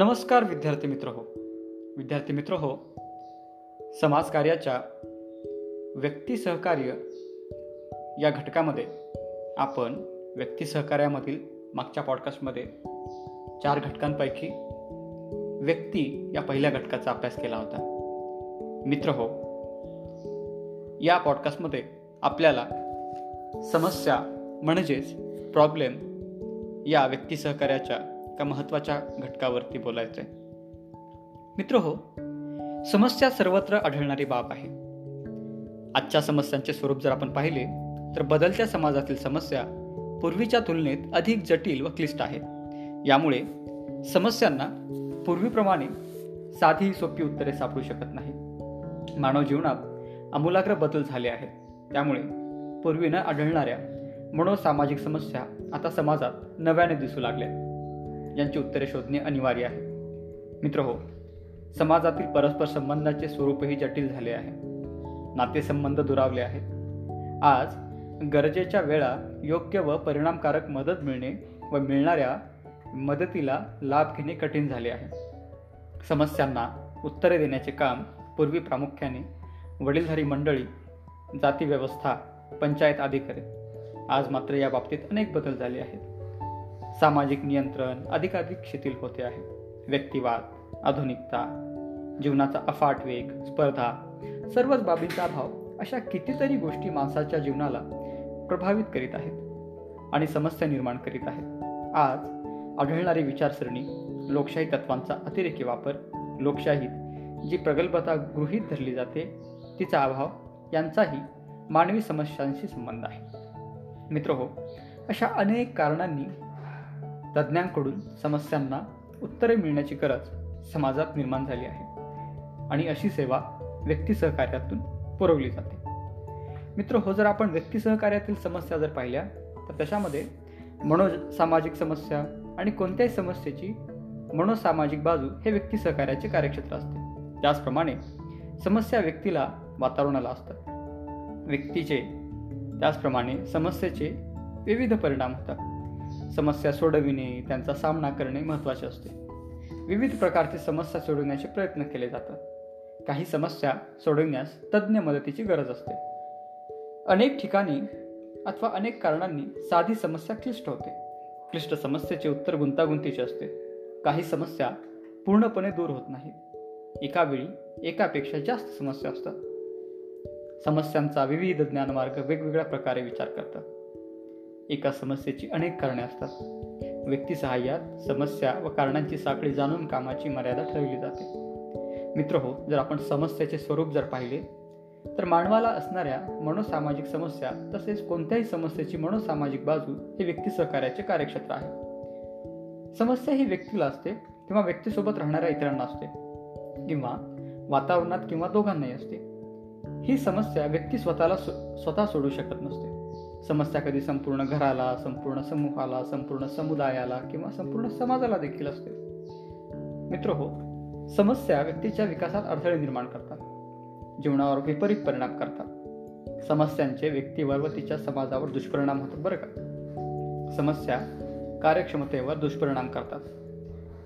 नमस्कार विद्यार्थी मित्र हो. विद्यार्थी मित्र हो समाजकार्याच्या व्यक्ती सहकार्य या घटकामध्ये आपण व्यक्ती सहकार्यामधील मागच्या पॉडकास्टमध्ये चार घटकांपैकी व्यक्ती या पहिल्या घटकाचा अभ्यास केला होता. मित्र हो या पॉडकास्टमध्ये आपल्याला समस्या म्हणजेच प्रॉब्लेम या व्यक्ती सहकार्याच्या एका महत्त्वाच्या घटकावरती बोलायचंय. मित्र हो समस्या सर्वत्र आढळणारी बाब आहे. आजच्या समस्यांचे स्वरूप जर आपण पाहिले तर बदलत्या समाजातील समस्या पूर्वीच्या तुलनेत अधिक जटिल व क्लिष्ट आहेत यामुळे समस्यांना पूर्वीप्रमाणे साधी सोपी उत्तरे सापडू शकत नाही. मानव जीवनात आमूलाग्र बदल झाले आहेत. त्यामुळे पूर्वी न आढळणाऱ्या मनोसामाजिक समस्या आता समाजात नव्याने दिसू लागल्या यांची उत्तरे शोधणे अनिवार्य आहे. मित्र हो समाजातील परस्पर संबंधाचे स्वरूपही जटिल झाले आहे. नातेसंबंध दुरावले आहेत. आज गरजेच्या वेळा योग्य व परिणामकारक मदत मिळणे व मिळणाऱ्या मदतीला लाभ घेणे कठीण झाले आहे. समस्यांना उत्तरे देण्याचे काम पूर्वी प्रामुख्याने वडीलधारी मंडळी जाती व्यवस्था पंचायत आदी करीत आज मात्र या बाबतीत अनेक बदल झाले आहेत. सामाजिक नियंत्रण अधिकाधिक शिथिल होते आहे. व्यक्तिवाद आधुनिकता जीवनाचा अफाट वेग स्पर्धा सर्वच बाबींचा अभाव अशा कितीतरी गोष्टी माणसाच्या जीवनाला प्रभावित करीत आहेत आणि समस्या निर्माण करीत आहेत. आज आढळणारी विचारसरणी लोकशाही तत्वांचा अतिरेकी वापर लोकशाहीत जी प्रगल्भता गृहीत धरली जाते तिचा अभाव यांचाही मानवी समस्यांशी संबंध आहे. मित्र हो अशा अनेक कारणांनी तज्ज्ञांकडून समस्यांना उत्तरे मिळण्याची गरज समाजात निर्माण झाली आहे. आणि अशी सेवा व्यक्ती सहकार्यातून पुरवली जाते. मित्र हो जर आपण व्यक्ती सहकार्यातील समस्या जर पाहिल्या तर त्याच्यामध्ये मनोसामाजिक समस्या आणि कोणत्याही समस्येची मनोसामाजिक बाजू हे व्यक्ती सहकार्याचे कार्यक्षेत्र असते. त्याचप्रमाणे समस्या व्यक्तीला वातावरणाला असतात व्यक्तीचे त्याचप्रमाणे समस्येचे विविध परिणाम होतात. समस्या सोडविणे त्यांचा सामना करणे महत्त्वाचे असते. विविध प्रकारचे समस्या सोडवण्याचे प्रयत्न केले जातात. काही समस्या सोडविण्यास तज्ज्ञ मदतीची गरज असते. अनेक ठिकाणी अथवा अनेक कारणांनी साधी समस्या क्लिष्ट होते. क्लिष्ट समस्येचे उत्तर गुंतागुंतीचे असते. काही समस्या पूर्णपणे दूर होत नाहीत. एका वेळी एकापेक्षा जास्त समस्या असतात. समस्यांचा विविध ज्ञानमार्ग वेगवेगळ्या प्रकारे विचार करतात. एका समस्येची अनेक कारणे असतात. व्यक्ती सहाय्यात समस्या व कारणांची साखळी जाणून कामाची मर्यादा ठरवली जाते. मित्र हो जर आपण समस्येचे स्वरूप जर पाहिले तर मानवाला असणाऱ्या मनोसामाजिक समस्या तसेच कोणत्याही समस्येची मनोसामाजिक बाजू हे व्यक्ती सहकार्याचे कार्यक्षेत्र आहे. समस्या ही व्यक्तीला असते किंवा व्यक्तीसोबत राहणाऱ्या इतरांना असते किंवा वातावरणात किंवा दोघांनाही असते. ही समस्या व्यक्ती स्वतःला स्वतः सोडू शकत नसते. समस्या कधी संपूर्ण घराला संपूर्ण समूहाला संपूर्ण समुदायाला किंवा संपूर्ण समाजाला देखील असते. मित्र हो समस्या व्यक्तीच्या विकासात अडथळे निर्माण करतात. जीवनावर विपरीत परिणाम करतात. समस्यांचे व्यक्तीवर व तिच्या समाजावर दुष्परिणाम होतात बरं का? समस्या कार्यक्षमतेवर दुष्परिणाम करतात.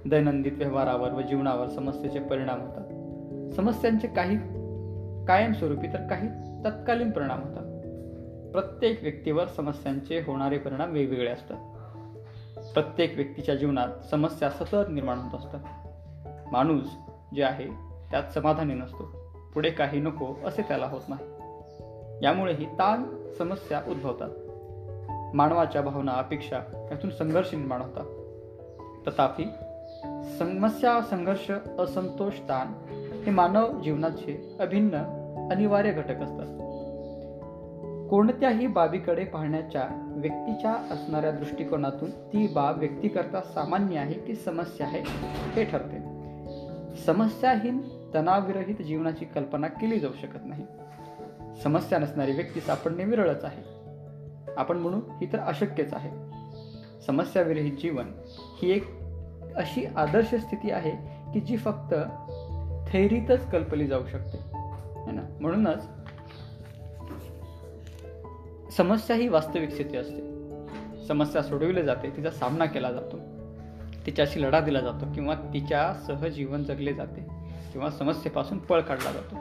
दैनंदिन व्यवहारावर व जीवनावर समस्येचे परिणाम होतात. समस्यांचे काही कायमस्वरूपी तर काही तत्कालीन परिणाम होतात. प्रत्येक व्यक्तीवर समस्यांचे होणारे परिणाम वेगवेगळे असतात. प्रत्येक व्यक्तीच्या जीवनात समस्या सतत निर्माण होत असतात. माणूस जे आहे त्यात समाधानी नसतो. पुढे काही नको असे त्याला होत नाही. यामुळेही ताण समस्या उद्भवतात. मानवाच्या भावना अपेक्षा यातून संघर्ष निर्माण होतात. तथापि समस्या संघर्ष असंतोष ताण हे मानव जीवनाचे अभिन्न अनिवार्य घटक असतात. कोणत्याही बाबीकडे पाहण्याच्या व्यक्तीच्या असणाऱ्या दृष्टिकोनातून ती बाब व्यक्तीकरता सामान्य आहे की समस्या आहे हे ठरते. समस्याहीन तणावविरहित जीवनाची कल्पना केली जाऊ शकत नाही. समस्या नसणारी व्यक्ती सापडणे विरळच आहे. आपण म्हणू ही तर अशक्यच आहे. समस्याविरहित जीवन ही एक अशी आदर्श स्थिती आहे की जी फक्त थेरीतच कल्पली जाऊ शकते. ना? म्हणूनच समस्या ही वास्तविक स्थिती असते. समस्या सोडविली जाते तिचा सामना केला जातो. तिच्याशी लढा दिला जातो किंवा तिच्या जीवन जगले जाते किंवा समस्येपासून पळ काढला जातो.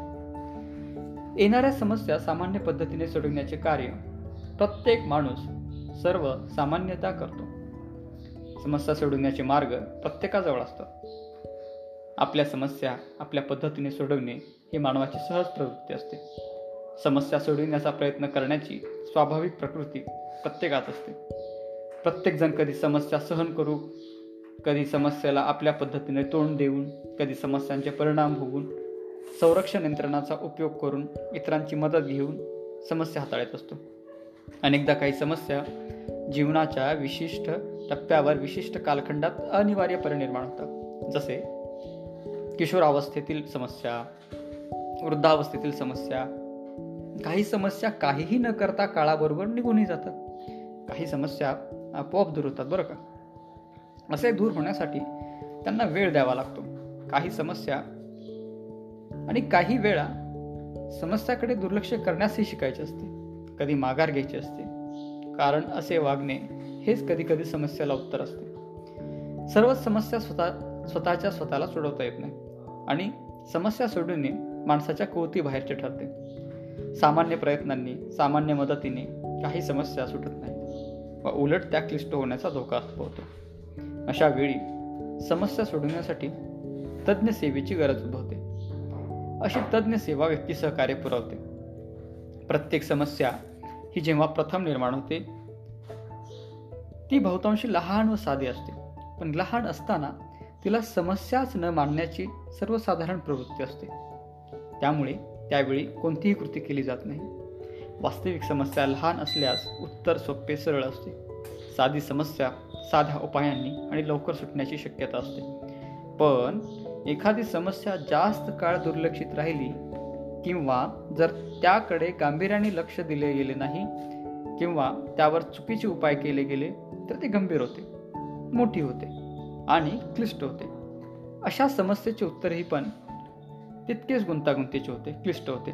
येणाऱ्या समस्या सामान्य पद्धतीने सोडवण्याचे कार्य प्रत्येक माणूस सर्व सामान्यता करतो. समस्या सोडवण्याचे मार्ग प्रत्येकाजवळ असतात. आपल्या समस्या आपल्या पद्धतीने सोडवणे ही मानवाची सहज प्रवृत्ती असते. समस्या सोडविण्याचा प्रयत्न करण्याची स्वाभाविक प्रकृती प्रत्येकात असते. प्रत्येकजण कधी समस्या सहन करू कधी समस्येला आपल्या पद्धतीने तोंड देऊन कधी समस्यांचे परिणाम भोगून संरक्षण यंत्रणाचा उपयोग करून इतरांची मदत घेऊन समस्या हाताळत असतो. अनेकदा काही समस्या जीवनाच्या विशिष्ट टप्प्यावर विशिष्ट कालखंडात अनिवार्यपणे निर्माण होतात. जसे किशोरावस्थेतील समस्या वृद्धावस्थेतील समस्या काही समस्या काहीही न करता काळाबरोबर निघूनही जातात. काही समस्या आपोआप दूर होतात बरं का? असे दूर होण्यासाठी त्यांना वेळ द्यावा लागतो. काही समस्या आणि काही वेळा समस्याकडे दुर्लक्ष करण्यासही शिकायचे असते. कधी माघार घ्यायची असते. कारण असे वागणे हेच कधी कधी समस्याला उत्तर असते. सर्वच समस्या स्वतः स्वतःच्या स्वतःला सोडवता येत नाही आणि समस्या सोडवणे माणसाच्या कोवती बाहेरचे ठरते. सामान्य प्रयत्नांनी सामान्य मदतीने काही समस्या सुटत नाही व उलट त्या क्लिष्ट होण्याचा धोका उद्भवतो अशा वेळी समस्या सोडवण्यासाठी तज्ज्ञ सेवेची गरज उद्भवते. अशी तज्ज्ञ सेवा व्यक्ती सहकार्य पुरवते. प्रत्येक समस्या ही जेव्हा प्रथम निर्माण होते ती बहुतांशी लहान व साधी असते. पण लहान असताना तिला समस्याच न मानण्याची सर्वसाधारण प्रवृत्ती असते. त्यामुळे त्यावेळी कोणतीही कृती केली जात नाही. वास्तविक समस्या लहान असल्यास उत्तर सोपे सरळ असते. साधी समस्या साध्या उपायांनी आणि लवकर सुटण्याची शक्यता असते. पण एखादी समस्या जास्त काळ दुर्लक्षित राहिली किंवा जर त्याकडे गांभीर्याने लक्ष दिले गेले नाही किंवा त्यावर चुकीचे उपाय केले गेले तर ते गंभीर होते मोठी होते आणि क्लिष्ट होते. अशा समस्येचे उत्तरही पण तितकेच गुंतागुंतीचे होते क्लिष्ट होते.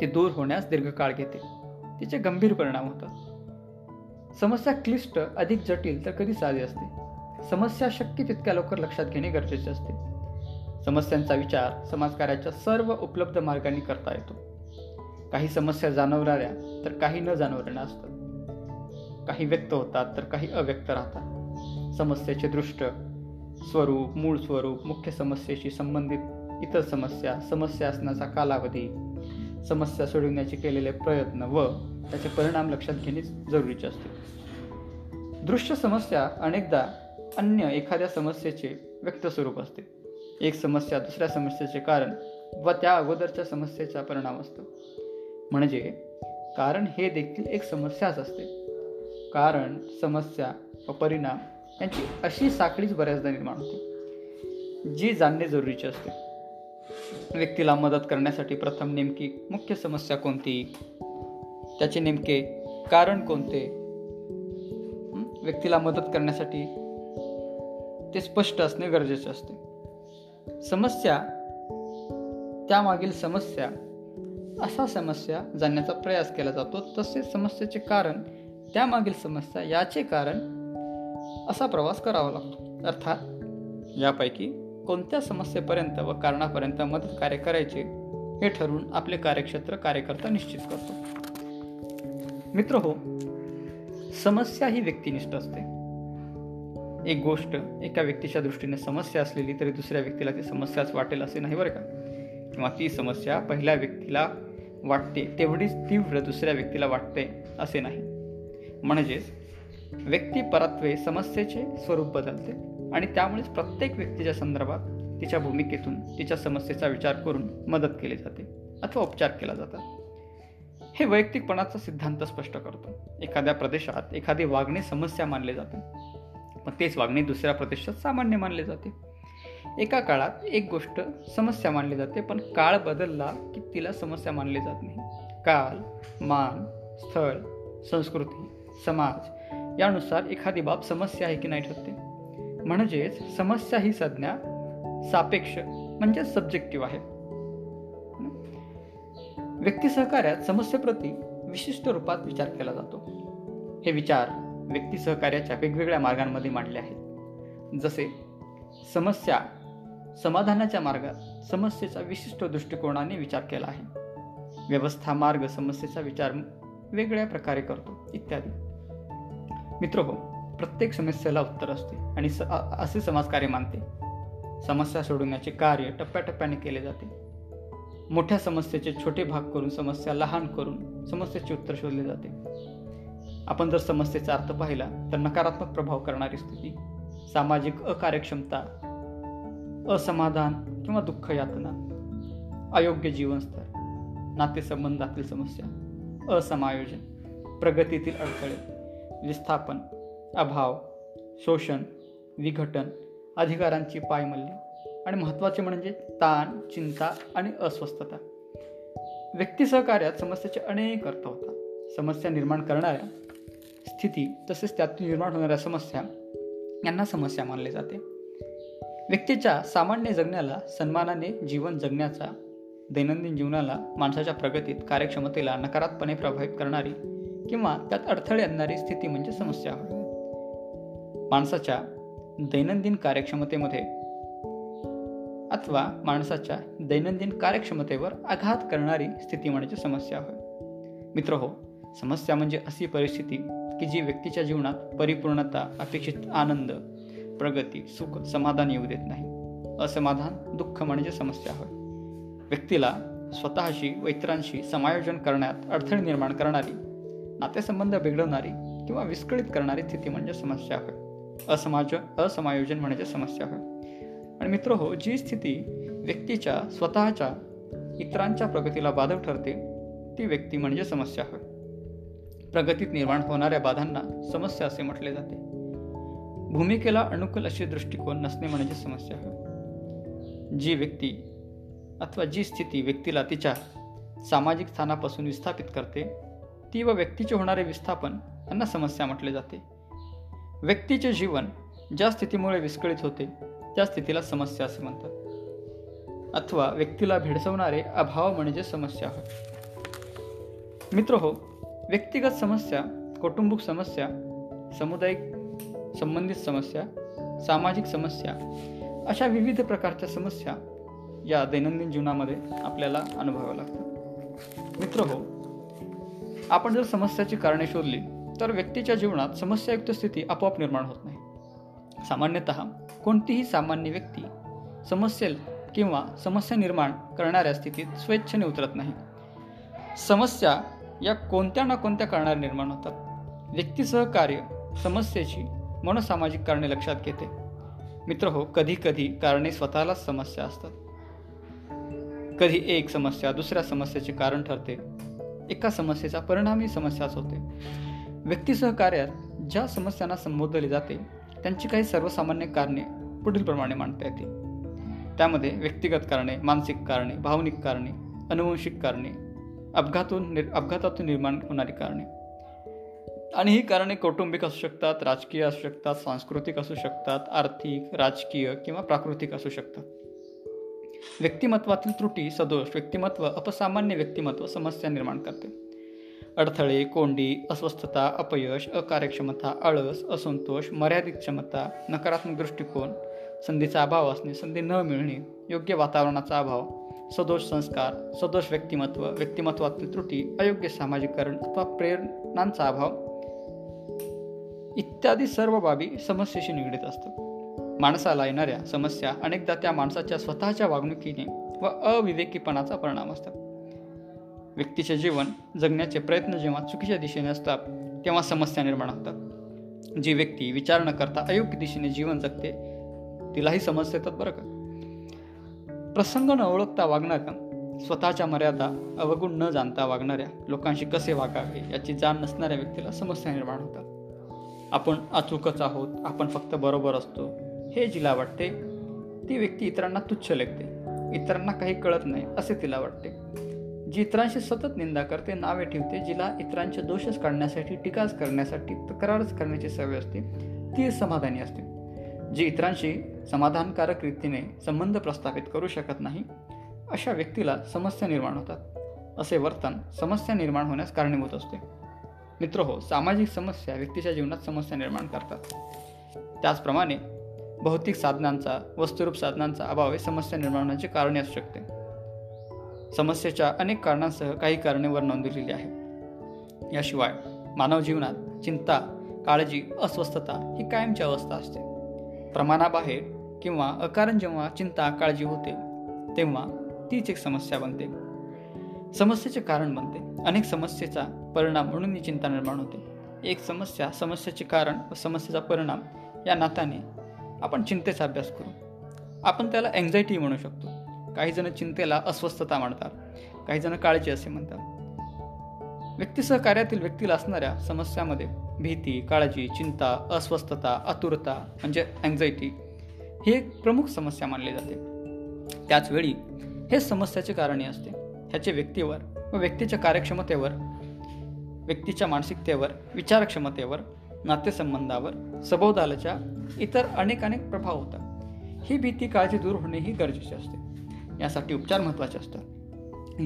ते दूर होण्यास दीर्घकाळ घेते. तिचे गंभीर परिणाम होतात. समस्या क्लिष्ट अधिक जटिल तर कधी साधी असते. समस्या शक्य तितक्या लवकर लक्षात घेणे गरजेचे असते. समस्यांचा विचार समाजकार्याच्या सर्व उपलब्ध मार्गांनी करता येतो. काही समस्या जाणवणाऱ्या तर काही न जाणवणाऱ्या असतात. काही व्यक्त होतात तर काही अव्यक्त राहतात. समस्येचे दृष्ट स्वरूप मूळ स्वरूप मुख्य समस्येशी संबंधित इतर समस्या समस्या असण्याचा कालावधी समस्या सोडविण्याचे केलेले प्रयत्न व त्याचे परिणाम लक्षात घेणे जरुरीचे असते. दृश्य समस्या अनेकदा अन्य एखाद्या समस्येचे व्यक्त स्वरूप असते. एक समस्या दुसऱ्या समस्येचे कारण व त्या अगोदरच्या समस्येचा परिणाम असतो. म्हणजे कारण हे देखील एक समस्याच असते. कारण समस्या व परिणाम यांची अशी साखळीच बऱ्याचदा निर्माण होते जी जाणणे जरुरीचे असते. व्यक्तीला मदत करण्यासाठी प्रथम नेमकी मुख्य समस्या कोणती? त्याचे नेमके कारण कोणते? व्यक्तीला मदत करण्यासाठी ते स्पष्ट असणे गरजेचे असते. समस्या त्यामागील समस्या असा समस्या जाणण्याचा प्रयास केला जातो. तसेच समस्येचे कारण त्यामागील समस्या याचे कारण असा प्रवास करावा लागतो. अर्थात यापैकी कोणत्या समस्येपर्यंत व कारणापर्यंत मदत कार्य करायचे हे ठरवून आपले कार्यक्षेत्र कार्यकर्ता निश्चित करतो. मित्र हो समस्या ही व्यक्तिनिष्ठ असते. एक गोष्ट एका व्यक्तीच्या दृष्टीने समस्या असलेली तरी दुसऱ्या व्यक्तीला ती समस्याच वाटेल असे नाही बरं का? किंवा ती समस्या पहिल्या व्यक्तीला वाटते तेवढीच तीव्र दुसऱ्या व्यक्तीला वाटते असे नाही. म्हणजेच व्यक्ती परत्वे समस्येचे स्वरूप बदलते. आणि त्यामुळेच प्रत्येक व्यक्तीच्या संदर्भात तिच्या भूमिकेतून तिच्या समस्येचा विचार करून मदत केली जाते अथवा उपचार केला जातात. हे वैयक्तिकपणाचा सिद्धांत स्पष्ट करतो. एखाद्या प्रदेशात एखादी वागणे समस्या मानले जाते. पण तेच वागणे दुसऱ्या प्रदेशात सामान्य मानले जाते. एका काळात एक गोष्ट समस्या मानली जाते पण काळ बदलला की तिला समस्या मानली जात नाही. काल मान स्थळ संस्कृती समाज यानुसार एखादी बाब समस्या आहे की नाही ठरते? म्हणजेच समस्या ही संज्ञा सापेक्ष म्हणजे सब्जेक्टिव्ह आहे. व्यक्ती सहकार्यात समस्येप्रती विशिष्ट रूपात विचार केला जातो. हे विचार व्यक्ती सहकार्याच्या वेगवेगळ्या मार्गांमध्ये मांडले आहेत. जसे समस्या समाधानाच्या मार्गात समस्येचा विशिष्ट दृष्टिकोनाने विचार केला आहे. व्यवस्था मार्ग समस्येचा विचार वेगळ्या प्रकारे करतो इत्यादी. मित्र हो प्रत्येक समस्येला उत्तर असते आणि स असे समाजकार्य मानते. समस्या सोडवण्याचे कार्य टप्प्याटप्प्याने केले जाते. मोठ्या समस्येचे छोटे भाग करून समस्या लहान करून समस्येचे उत्तर शोधले जाते. आपण जर समस्येचा अर्थ पाहिला तर नकारात्मक प्रभाव करणारी स्थिती सामाजिक अकार्यक्षमता असमाधान किंवा दुःख यातना अयोग्य जीवनस्तर नातेसंबंधातील समस्या असमायोजन प्रगतीतील अडथळे विस्थापन अभाव शोषण विघटन अधिकारांची पायमल्ली आणि महत्त्वाचे म्हणजे ताण चिंता आणि अस्वस्थता. व्यक्ती सहकार्यात समस्येचे अनेक अर्थ होतात. समस्या निर्माण करणाऱ्या स्थिती तसेच त्यातून निर्माण होणाऱ्या समस्या यांना समस्या मानले जाते. व्यक्तीच्या सामान्य जगण्याला सन्मानाने जीवन जगण्याचा दैनंदिन जीवनाला माणसाच्या प्रगतीत कार्यक्षमतेला नकारात्मकपणे प्रभावित करणारी किंवा त्यात अडथळे आणणारी स्थिती म्हणजे समस्या होय. माणसाच्या दैनंदिन कार्यक्षमतेमध्ये अथवा माणसाच्या दैनंदिन कार्यक्षमतेवर आघात करणारी स्थिती म्हणजे समस्या होय. मित्र हो समस्या म्हणजे अशी परिस्थिती की जी व्यक्तीच्या जीवनात परिपूर्णता अपेक्षित आनंद प्रगती सुख समाधान येऊ देत नाही. असमाधान दुःख म्हणजे समस्या होय. व्यक्तीला स्वतःशी व इतरांशी समायोजन करण्यात अडथळे निर्माण करणारी नातेसंबंध बिघडवणारी किंवा विस्कळीत करणारी स्थिती म्हणजे समस्या होय. असमाज असमायोजन म्हणजे समस्या होय. आणि मित्र हो जी स्थिती व्यक्तीच्या स्वतःच्या इतरांच्या प्रगतीला बाधक ठरते ती व्यक्ती म्हणजे समस्या होय. प्रगतीत निर्माण होणाऱ्या बाधांना समस्या असे म्हटले जाते. भूमिकेला अनुकूल असे दृष्टिकोन नसणे म्हणजे समस्या होय. जी व्यक्ती अथवा जी स्थिती व्यक्तीला तिच्या सामाजिक स्थानापासून विस्थापित करते ती व व्यक्तीचे होणारे विस्थापन यांना समस्या म्हटले जाते. व्यक्तीचे जीवन ज्या स्थितीमुळे विस्कळीत होते त्या स्थितीला समस्या असे म्हणतात. अथवा व्यक्तीला भेडसवणारे अभाव म्हणजे समस्या. होय मित्र हो व्यक्तिगत समस्या कौटुंबिक समस्या सामुदायिक संबंधित समस्या सामाजिक समस्या अशा विविध प्रकारच्या समस्या या दैनंदिन जीवनामध्ये आपल्याला अनुभवाव्या लागतात मित्र हो आपण जर समस्याची कारणे शोधली तर व्यक्तीच्या जीवनात समस्यायुक्त स्थिती आपोआप निर्माण होत नाही. सामान्यतः कोणतीही सामान्य व्यक्ती समस्येल किंवा समस्या निर्माण करणाऱ्या स्थितीत स्वेच्छेने उतरत नाही. समस्या या कोणत्या ना कोणत्या कारणाने निर्माण होतात. व्यक्तीसह कार्य समस्येची मनोसामाजिक कारणे लक्षात घेते. मित्र हो कधी कधी कारणे स्वतःलाच समस्या असतात. कधी एक समस्या दुसऱ्या समस्येचे कारण ठरते. एका समस्येचा परिणामी समस्याच होते. व्यक्तीसहकार्यात ज्या समस्यांना संबोधले जाते त्यांची काही सर्वसामान्य कारणे पुढीलप्रमाणे मांडता येते त्यामध्ये व्यक्तिगत कारणे मानसिक कारणे भावनिक कारणे अनुवंशिक कारणे अपघातून निर अपघातातून निर्माण होणारी कारणे. आणि ही कारणे कौटुंबिक असू शकतात राजकीय असू शकतात सांस्कृतिक असू शकतात आर्थिक राजकीय किंवा प्राकृतिक असू शकतात. व्यक्तिमत्वातील त्रुटी सदोष व्यक्तिमत्व अपसामान्य व्यक्तिमत्व समस्या निर्माण करते. अडथळे कोंडी अस्वस्थता अपयश अकार्यक्षमता आळस असंतोष मर्यादित क्षमता नकारात्मक दृष्टिकोन संधीचा अभाव असणे संधी न मिळणे योग्य वातावरणाचा अभाव सदोष संस्कार सदोष व्यक्तिमत्व व्यक्तिमत्वातील त्रुटी अयोग्य सामाजिकरण अथवा प्रेरणांचा अभाव इत्यादी सर्व बाबी समस्येशी निगडीत असतात. माणसाला येणाऱ्या समस्या अनेकदा त्या माणसाच्या स्वतःच्या वागणुकीने व अविवेकीपणाचा परिणाम असतात. व्यक्तीचे जीवन जगण्याचे प्रयत्न जेव्हा चुकीच्या दिशेने असतात तेव्हा समस्या निर्माण होतात. जी व्यक्ती विचार न करता अयोग्य दिशेने जीवन जगते तिलाही समस्या येतात बरं का? प्रसंग न ओळखता वागणाऱ्या स्वतःच्या मर्यादा अवगुण न जाणता वागणाऱ्या लोकांशी कसे वागावे याची जाण नसणाऱ्या व्यक्तीला समस्या निर्माण होतात. आपण अचूकच आहोत आपण फक्त बरोबर असतो. हे जिला वाटते ती व्यक्ती इतरांना तुच्छ लेखते. इतरांना काही कळत नाही असे तिला वाटते. जी इतरांशी सतत निंदा करते नावे ठेवते जिला इतरांचे दोषच काढण्यासाठी टीकाच करण्यासाठी तक्रारच करण्याची सवय असते ती समाधानी असते. जी इतरांशी समाधानकारक रीतीने संबंध प्रस्थापित करू शकत नाही अशा व्यक्तीला समस्या निर्माण होतात. असे वर्तन समस्या निर्माण होण्यास कारणीभूत असते. मित्र हो सामाजिक समस्या व्यक्तीच्या जीवनात समस्या निर्माण करतात. त्याचप्रमाणे भौतिक साधनांचा वस्तुरूप साधनांचा अभाव हे समस्या निर्माण होण्याचे कारणे असू शकते. समस्येच्या अनेक कारणांसह काही कारणे वर नोंदवलेली आहे. याशिवाय मानव जीवनात चिंता काळजी अस्वस्थता ही कायमची अवस्था असते. प्रमाणाबाहेर किंवा अकारण जेव्हा चिंता काळजी होते तेव्हा तीच एक समस्या बनते. समस्येचे कारण बनते. अनेक समस्येचा परिणाम म्हणून ही चिंता निर्माण होते. एक समस्या समस्येचे कारण व समस्येचा परिणाम या नात्याने आपण चिंतेचा अभ्यास करू. आपण त्याला एन्झायटी म्हणू शकतो. काही जण चिंतेला अस्वस्थता मानतात काही जण काळजी असे म्हणतात. व्यक्ती सहकार्यातील व्यक्तीला असणाऱ्या समस्यामध्ये भीती काळजी चिंता अस्वस्थता आतुरता म्हणजे अँझायटी ही एक प्रमुख समस्या मानली जाते. त्याचवेळी हे समस्याचे कारणे असते. ह्याचे व्यक्तीवर व व्यक्तीच्या कार्यक्षमतेवर व्यक्तीच्या मानसिकतेवर विचारक्षमतेवर नातेसंबंधावर सभोवतालाच्या इतर अनेक अनेक प्रभाव होतात. ही भीती काळजी दूर होणे ही गरजेचे असते. यासाठी उपचार महत्त्वाचे असतात.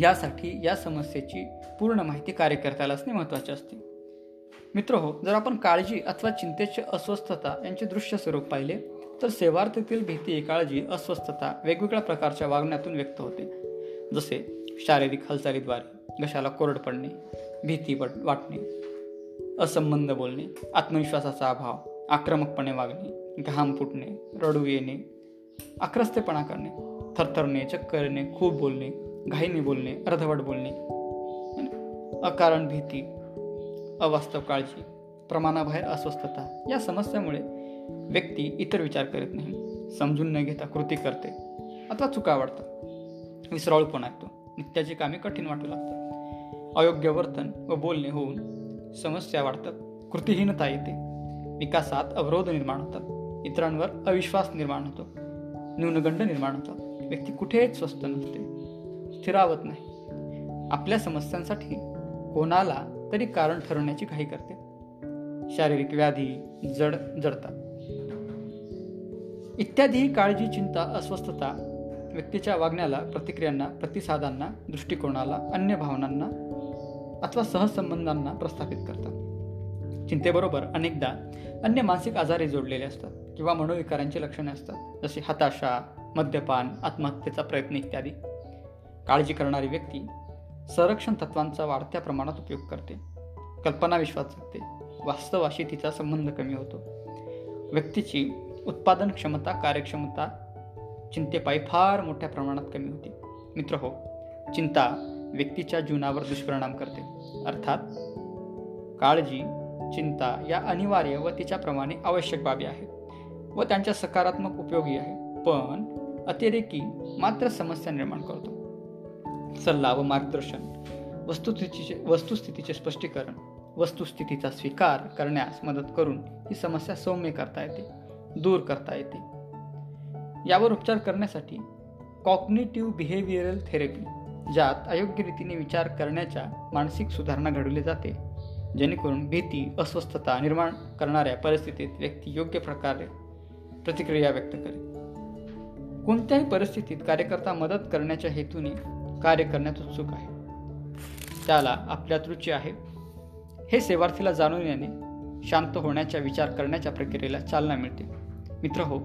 यासाठी या समस्येची पूर्ण माहिती कार्यकर्त्याला असणे महत्त्वाचे असते. मित्र हो जर आपण काळजी अथवा चिंतेचे अस्वस्थता यांचे दृश्य स्वरूप पाहिले तर सेवार्थीतील भीती काळजी अस्वस्थता वेगवेगळ्या प्रकारच्या वागण्यातून व्यक्त होते. जसे शारीरिक हालचालीद्वारे घशाला कोरड पडणे भीती वाटणे असंबंध बोलणे आत्मविश्वासाचा अभाव आक्रमकपणे वागणे घाम फुटणे रडू येणे आक्रस्तेपणा करणे थरथरणे चक्कर येणे खूप बोलणे घाईने बोलणे अर्धवट बोलणे. अकारण भीती अवास्तव काळजी प्रमाणाबाहेर अस्वस्थता या समस्यामुळे व्यक्ती इतर विचार करीत नाही समजून न घेता कृती करते अथवा चुका वाढतात विसराळूपणा येतो नित्याची कामे कठीण वाटू लागतात. अयोग्य वर्तन व बोलणे होऊन समस्या वाढतात कृतीहीनता येते. विकासात अवरोध निर्माण होतात इतरांवर अविश्वास निर्माण होतो न्यूनगंड निर्माण होतात. व्यक्ती कुठेच स्वस्थ नसते. स्थिरावत नाही. आपल्या समस्यांसाठी कोणाला तरी कारण ठरवण्याची घाई करते. शारीरिक व्याधी जड जडतात. इत्यादी काळजी चिंता अस्वस्थता व्यक्तीच्या वागण्याला प्रतिक्रियांना प्रतिसादांना दृष्टिकोनाला अन्य भावनांना अथवा सहसंबंधांना प्रस्थापित करतात. चिंतेबरोबर अनेकदा अन्य मानसिक आजारही जोडलेले असतात किंवा मनोविकारांची लक्षणे असतात जसे हताशा मद्यपान आत्महत्येचा प्रयत्न इत्यादी. काळजी करणारी व्यक्ती संरक्षण तत्वांचा वाढत्या प्रमाणात उपयोग करते. कल्पना विश्वास जगते. वास्तवाशी तिचा संबंध कमी होतो. व्यक्तीची उत्पादन क्षमता कार्यक्षमता चिंतेपायी फार मोठ्या प्रमाणात कमी होते. मित्र हो चिंता व्यक्तीच्या जीवनावर दुष्परिणाम करते. अर्थात काळजी चिंता या अनिवार्य व तिच्याप्रमाणे आवश्यक बाबी आहेत व त्यांच्या सकारात्मक उपयोगी आहे पण अतिरेकी मात्र समस्या निर्माण करतो. सल्ला व मार्गदर्शन वस्तुस्थितीचे वस्तुस्थितीचे स्पष्टीकरण वस्तुस्थितीचा स्वीकार करण्यास मदत करून ही समस्या सौम्य करता येते दूर करता येते. यावर उपचार करण्यासाठी कॉग्निटिव्ह बिहेवियरल थेरपी ज्यात अयोग्य रीतीने विचार करण्याच्या मानसिक सुधारणा घडवली जाते जेणेकरून भीती अस्वस्थता निर्माण करणाऱ्या परिस्थितीत व्यक्ती योग्य प्रकारे प्रतिक्रिया व्यक्त करेल. कोणत्याही परिस्थितीत कार्यकर्ता मदत करण्याच्या हेतूने कार्य करण्यात उत्सुक आहे. त्याला आपल्यात रुची आहे. हे सेवार्थीला जाणून येणे शांत होण्याच्या विचार करण्याच्या प्रक्रियेला चालना मिळते. मित्र हो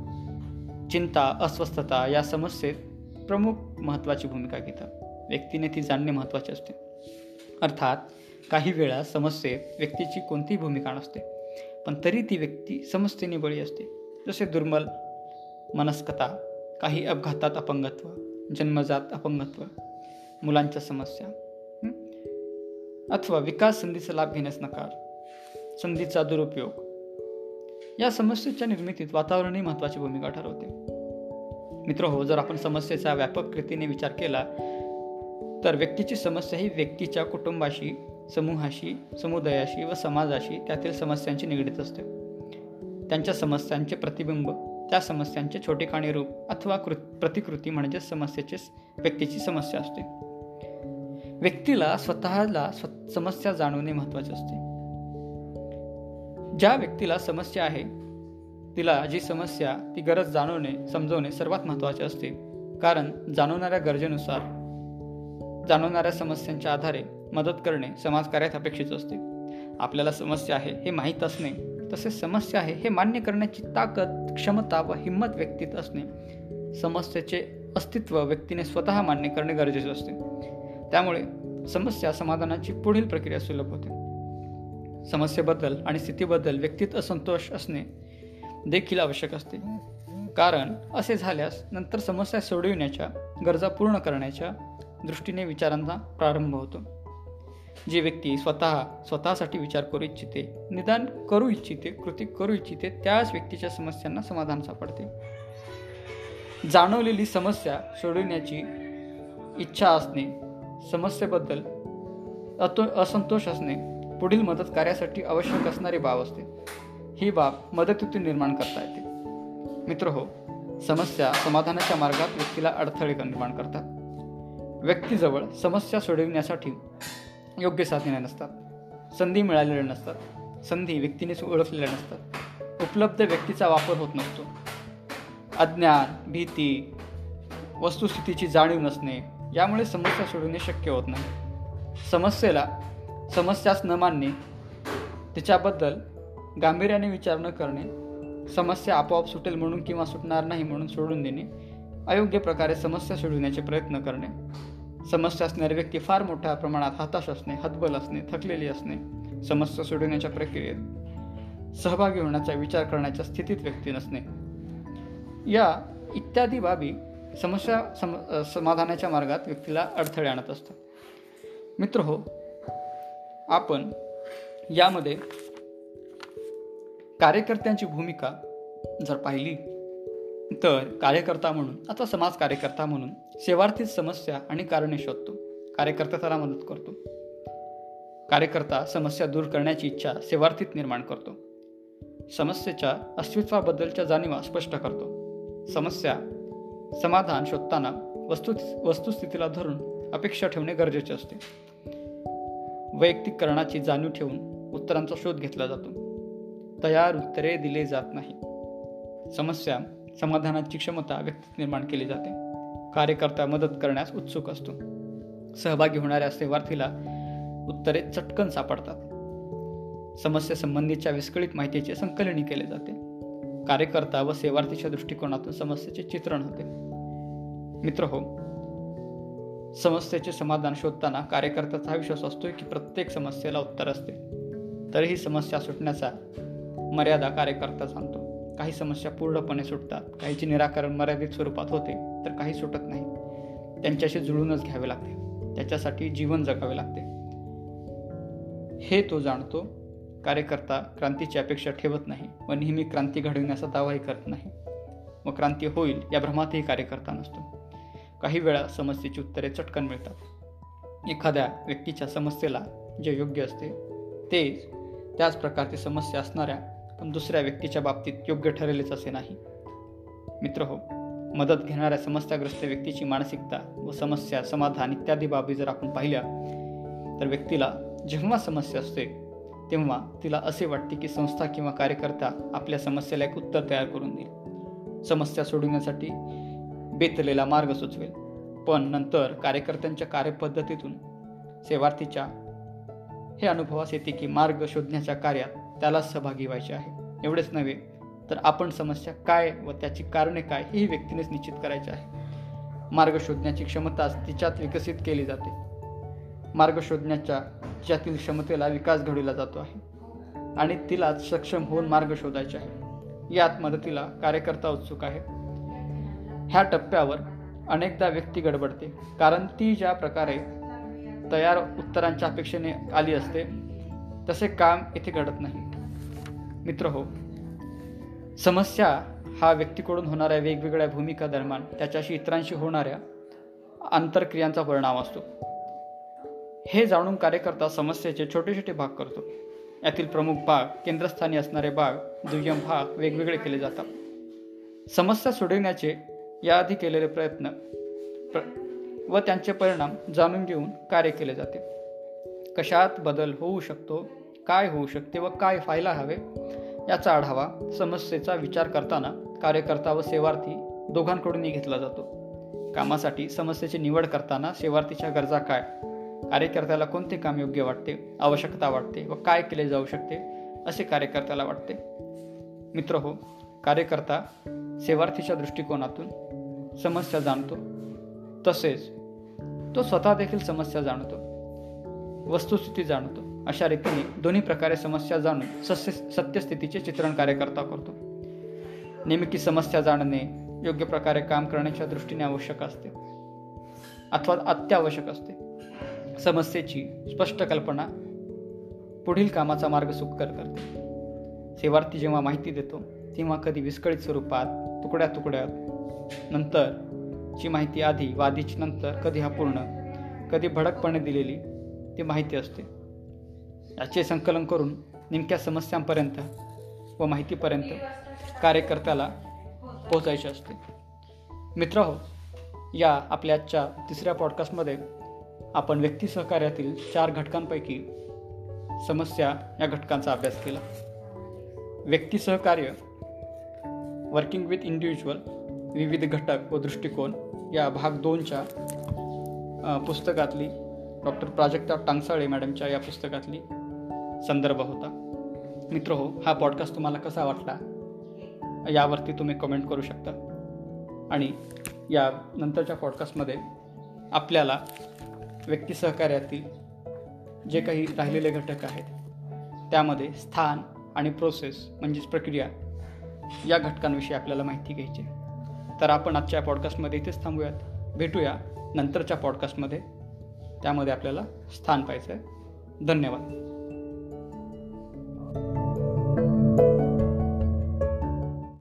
चिंता अस्वस्थता या समस्येत प्रमुख महत्त्वाची भूमिका घेतात. व्यक्तीने ती जाणणे महत्त्वाचे असते. अर्थात काही वेळा समस्येत व्यक्तीची कोणतीही भूमिका नसते पण तरी ती व्यक्ती समस्येने बळी असते. जसे दुर्मल मनस्कता काही अपघातात अपंगत्व जन्मजात अपंगत्व मुलांच्या समस्या अथवा विकास संधीचा लाभ घेण्यास नकार संधीचा दुरुपयोग. या समस्येच्या निर्मितीत वातावरणही महत्वाची भूमिका ठरवते. मित्र हो जर आपण समस्येचा व्यापक रीतीने विचार केला तर व्यक्तीची समस्या ही व्यक्तीच्या कुटुंबाशी समूहाशी समुदायाशी व समाजाशी त्यातील समस्यांची निगडीत असते. त्यांच्या समस्यांचे प्रतिबिंब त्या समस्यांचे छोटेखाणे रूप अथवा कृ प्रतिकृती म्हणजे समस्येचे व्यक्तीची समस्या असते. व्यक्तीला स्वतःला स्व समस्या जाणवणे महत्त्वाचे असते. ज्या व्यक्तीला समस्या आहे तिला जी समस्या ती गरज जाणवणे समजवणे सर्वात महत्त्वाचे असते. कारण जाणवणाऱ्या गरजेनुसार जाणवणाऱ्या समस्यांच्या आधारे मदत करणे समाजकार्यात अपेक्षित असते. आपल्याला समस्या आहे हे माहीत असणे तसेच समस्या आहे हे मान्य करण्याची ताकद क्षमता व हिंमत व्यक्तीत असणे. समस्येचे अस्तित्व व्यक्तीने स्वतः मान्य करणे गरजेचे असते. त्यामुळे समस्या समाधानाची पुढील प्रक्रिया सुलभ होते. समस्येबद्दल आणि स्थितीबद्दल व्यक्तीत असंतोष असणे देखील आवश्यक असते. कारण असे झाल्यास नंतर समस्या सोडविण्याच्या गरजा पूर्ण करण्याच्या दृष्टीने विचारांचा प्रारंभ होतो. जी व्यक्ती स्वतः स्वतःसाठी विचार करू इच्छिते निदान करू इच्छिते कृती करू इच्छिते त्याच व्यक्तीच्या समस्यांना समाधान सापडते. जाणवलेली समस्या सोडविण्याची इच्छा असणे समस्येबद्दल अतो असंतोष असणे पुढील मदत कार्यासाठी आवश्यक असणारी बाब असते. ही बाब मदतीतून निर्माण करता येते. मित्र हो समस्या समाधानाच्या मार्गात व्यक्तीला अडथळे निर्माण करतात. व्यक्तीजवळ समस्या सोडविण्यासाठी योग्य साधने नसतात. संधी मिळालेल्या नसतात. संधी व्यक्तीनेच ओळखलेल्या नसतात. उपलब्ध व्यक्तीचा वापर होत नसतो. अज्ञान भीती वस्तुस्थितीची जाणीव नसणे यामुळे समस्या सोडवणे शक्य होत नाही. समस्येला समस्याच न मानणे तिच्याबद्दल गांभीर्याने विचार न करणे समस्या आपोआप सुटेल म्हणून किंवा सुटणार नाही म्हणून सोडून देणे अयोग्य प्रकारे समस्या सोडविण्याचे प्रयत्न करणे. समस्या असणारी व्यक्ती फार मोठ्या प्रमाणात हताश असणे हतबल असणे थकलेली असणे समस्या सोडवण्याच्या प्रक्रियेत सहभागी होण्याचा विचार करण्याच्या स्थितीत व्यक्ती नसणे. या इत्यादी बाबी समस्या सम समाधानाच्या मार्गात व्यक्तीला अडथळे आणत असतात. मित्र हो आपण यामध्ये कार्यकर्त्यांची भूमिका जर पाहिली तर कार्यकर्ता म्हणून आता समाज कार्यकर्ता म्हणून सेवार्थी समस्या आणि कारणे शोधतो. कार्यकर्ता त्याला मदत करतो. कार्यकर्ता समस्या दूर करण्याची इच्छा सेवार्थीत निर्माण करतो. समस्येच्या अस्तित्वाबद्दलच्या जाणीवा स्पष्ट करतो. समस्या समाधान शोधताना वस्तु वस्तुस्थितीला धरून अपेक्षा ठेवणे गरजेचे असते. वैयक्तिकरणाची जाणीव ठेवून उत्तरांचा शोध घेतला जातो. तयार उत्तरे दिले जात नाही. समस्या समाधानाची क्षमता व्यक्तीत निर्माण केली जाते. कार्यकर्ता मदत करण्यास उत्सुक असतो. सहभागी होणाऱ्या सेवार्थीला उत्तरे चटकन सापडतात. समस्या संबंधीच्या विस्कळीत माहितीचे संकलनी केले जाते. कार्यकर्ता व सेवार्थीच्या दृष्टिकोनातून समस्येचे चित्रण होते. मित्र हो समस्येचे समाधान शोधताना कार्यकर्त्याचा विश्वास असतो की प्रत्येक समस्येला उत्तर असते. तरीही समस्या सुटण्याचा मर्यादा कार्यकर्ता सांगतो. काही समस्या पूर्णपणे सुटतात काहीचे निराकरण मर्यादित स्वरूपात होते तर काही सुटत नाही. त्यांच्याशी जुळूनच घ्यावे लागते. त्याच्यासाठी जीवन जगावे लागते. हे तो जाणतो कार्यकर्ता क्रांतीची अपेक्षा ठेवत नाही व नेहमी क्रांती घडविण्याचा दावाही करत नाही. व क्रांती होईल या भ्रमातही कार्यकर्ता नसतो. काही वेळा समस्येची उत्तरे चटकन मिळतात. एखाद्या व्यक्तीच्या समस्येला जे योग्य असते ते त्याच प्रकारची समस्या असणाऱ्या पण दुसऱ्या व्यक्तीच्या बाबतीत योग्य ठरेलच असे नाही. मित्र हो मदत घेणाऱ्या समस्याग्रस्त व्यक्तीची मानसिकता व समस्या समाधान इत्यादी बाबी जर आपण पाहिल्या तर व्यक्तीला जेव्हा समस्या असते तेव्हा तिला असे वाटते की संस्था किंवा कार्यकर्ता आपल्या समस्येला एक उत्तर तयार करून देईल. समस्या सोडवण्यासाठी बेतलेला मार्ग सुचवेल. पण नंतर कार्यकर्त्यांच्या कार्यपद्धतीतून सेवार्थीच्या हे अनुभवास येते की मार्ग शोधण्याच्या कार्यात त्याला सहभागी व्हायचे आहे. एवढेच नव्हे तर आपण समस्या काय व त्याची कारणे काय ही व्यक्तीनेच निश्चित करायचे आहे. मार्ग शोधण्याची क्षमता तिच्यात विकसित केली जाते. मार्ग शोधण्याच्या तिच्यातील क्षमतेला विकास घडविला जातो आहे. आणि तिला सक्षम होऊन मार्ग शोधायचे आहे. यात मदतीला कार्यकर्ता उत्सुक आहे. ह्या टप्प्यावर अनेकदा व्यक्ती गडबडते कारण ती ज्या प्रकारे तयार उत्तरांच्या अपेक्षेने आली असते तसे काम इथे घडत नाही. मित्र हो समस्या हा व्यक्तीकडून होणाऱ्या वेगवेगळ्या भूमिका दरम्यान त्याच्याशी इतरांशी होणाऱ्या आंतरक्रियांचा परिणाम असतो. हे जाणून कार्यकर्ता समस्येचे छोटे छोटे भाग करतो. यातील प्रमुख भाग केंद्रस्थानी असणारे भाग दुय्यम भाग वेगवेगळे केले जातात. समस्या सोडविण्याचे याआधी केलेले प्रयत्न प्र व त्यांचे परिणाम जाणून घेऊन कार्य केले जाते. कशात बदल होऊ शकतो? काय होऊ शकते व काय व्हायला हवे याचा आढावा समस्येचा विचार करताना कार्यकर्ता व सेवार्थी दोघांकडूनही घेतला जातो. कामासाठी समस्येची निवड करताना सेवार्थीच्या गरजा काय? कार्यकर्त्याला कोणते काम योग्य वाटते? आवश्यकता वाटते व काय केले जाऊ शकते? असे कार्यकर्त्याला वाटते. मित्र हो कार्यकर्ता सेवार्थीच्या दृष्टिकोनातून समस्या जाणतो. तसेच तो स्वतः देखील समस्या जाणतो. वस्तुस्थिती जाणतो. अशा रीतीने दोन्ही प्रकारे समस्या जाणून सस्य सत्यस्थितीचे चित्रण कार्यकर्ता करतो. नेमकी समस्या जाणणे योग्य प्रकारे काम करण्याच्या दृष्टीने आवश्यक असते अथवा अत्यावश्यक असते. समस्येची स्पष्ट कल्पना पुढील कामाचा मार्ग सुकर करते. सेवार्थी जेव्हा माहिती देतो तेव्हा कधी विस्कळीत स्वरूपात तुकड्या तुकड्यात नंतर ची माहिती आधी वादीची नंतर कधी अपूर्ण कधी भडकपणे दिलेली ती माहिती असते. याचे संकलन करून नेमक्या समस्यांपर्यंत व माहितीपर्यंत कार्यकर्त्याला पोहोचायचे असते. मित्र हो या आपल्या आजच्या तिसऱ्या पॉडकास्टमध्ये आपण व्यक्ती सहकार्यातील चार घटकांपैकी समस्या या घटकांचा अभ्यास केला. व्यक्ती सहकार्य वर्किंग विथ इंडिव्हिज्युअल विविध घटक व दृष्टिकोन या भाग दोनच्या पुस्तकातली डॉक्टर प्राजक्ता टांगसाळे मॅडमच्या या पुस्तकातली संदर्भ होता. मित्र हो हा पॉडकास्ट तुम्हाला कसा वाटला? यावरती तुम्ही कमेंट करू शकता. आणि या नंतरच्या पॉडकास्टमध्ये आपल्याला व्यक्ती सहकार्यातील जे काही राहिलेले घटक आहेत त्यामध्ये स्थान आणि प्रोसेस म्हणजेच प्रक्रिया या घटकांविषयी आपल्याला माहिती घ्यायची तर आपण आजच्या पॉडकास्टमध्ये इथेच थांबूयात. भेटूया नंतरच्या पॉडकास्टमध्ये त्यामध्ये आपल्याला स्थान पाहायचं आहे धन्यवाद.